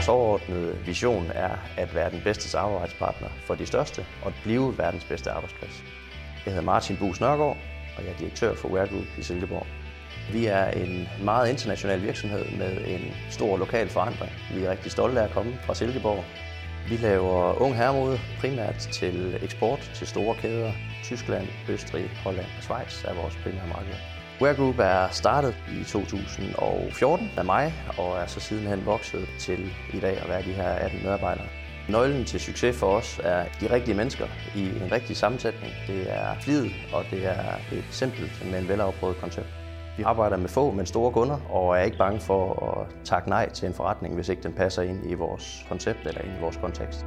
Vores overordnede vision er at være den bedste samarbejdspartner for de største og blive verdens bedste arbejdsplads. Jeg hedder Martin Bus Nørgaard, og jeg er direktør for Wear Group i Silkeborg. Vi er en meget international virksomhed med en stor lokal forandring. Vi er rigtig stolte af at komme fra Silkeborg. Vi laver ung herremode primært til eksport til store kæder. Tyskland, Østrig, Holland og Schweiz er vores primære markeder. Wear Group er startet i 2014 af mig, og er så sidenhen vokset til i dag at være de her 18 medarbejdere. Nøglen til succes for os er de rigtige mennesker i en rigtig sammensætning. Det er flid, og det er et simpelt, men velafprøvet koncept. Vi arbejder med få, men store kunder, og er ikke bange for at takke nej til en forretning, hvis ikke den passer ind i vores koncept eller ind i vores kontekst.